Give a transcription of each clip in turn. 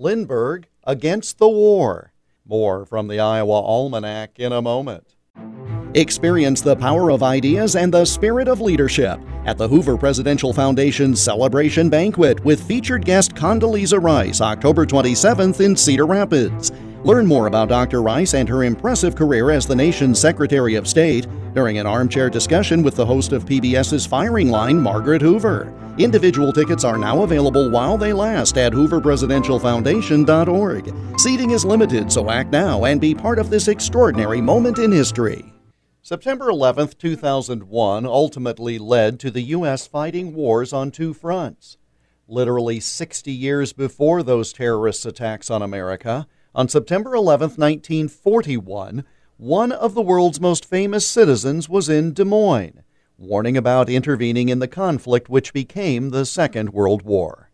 Lindbergh against the war. More from the Iowa Almanac in a moment. Experience the power of ideas and the spirit of leadership at the Hoover Presidential Foundation Celebration Banquet with featured guest Condoleezza Rice October 27th in Cedar Rapids. Learn more about Dr. Rice and her impressive career as the nation's Secretary of State during an armchair discussion with the host of PBS's Firing Line, Margaret Hoover. Individual tickets are now available while they last at hooverpresidentialfoundation.org. Seating is limited, so act now and be part of this extraordinary moment in history. September 11, 2001 ultimately led to the U.S. fighting wars on two fronts. Literally 60 years before those terrorist attacks on America, on September 11, 1941, one of the world's most famous citizens was in Des Moines, warning about intervening in the conflict which became the Second World War.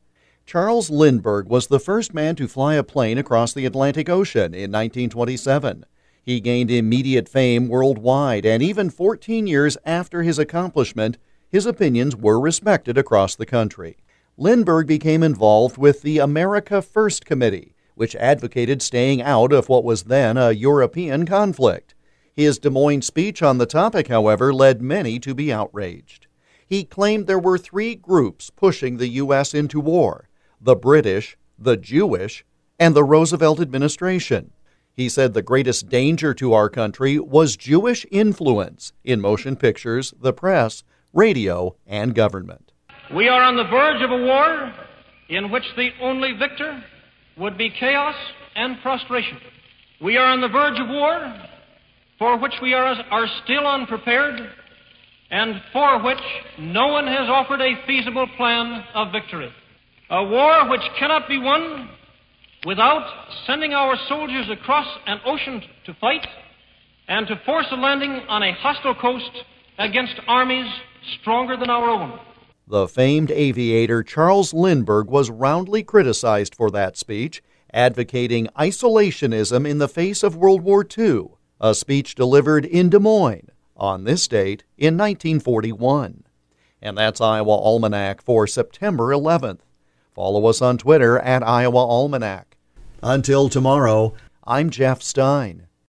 Charles Lindbergh was the first man to fly a plane across the Atlantic Ocean in 1927. He gained immediate fame worldwide, and even 14 years after his accomplishment, his opinions were respected across the country. Lindbergh became involved with the America First Committee, which advocated staying out of what was then a European conflict. His Des Moines speech on the topic, however, led many to be outraged. He claimed there were three groups pushing the U.S. into war the British, the Jewish, and the Roosevelt administration. He said the greatest danger to our country was Jewish influence in motion pictures, the press, radio, and government. We are on the verge of a war in which the only victor would be chaos and prostration. We are on the verge of war for which we are, are still unprepared and for which no one has offered a feasible plan of victory. A war which cannot be won without sending our soldiers across an ocean to fight and to force a landing on a hostile coast against armies stronger than our own. The famed aviator Charles Lindbergh was roundly criticized for that speech, advocating isolationism in the face of World War II, a speech delivered in Des Moines on this date in 1941. And that's Iowa Almanac for September 11th. Follow us on Twitter at Iowa Almanac. Until tomorrow, I'm Jeff Stein.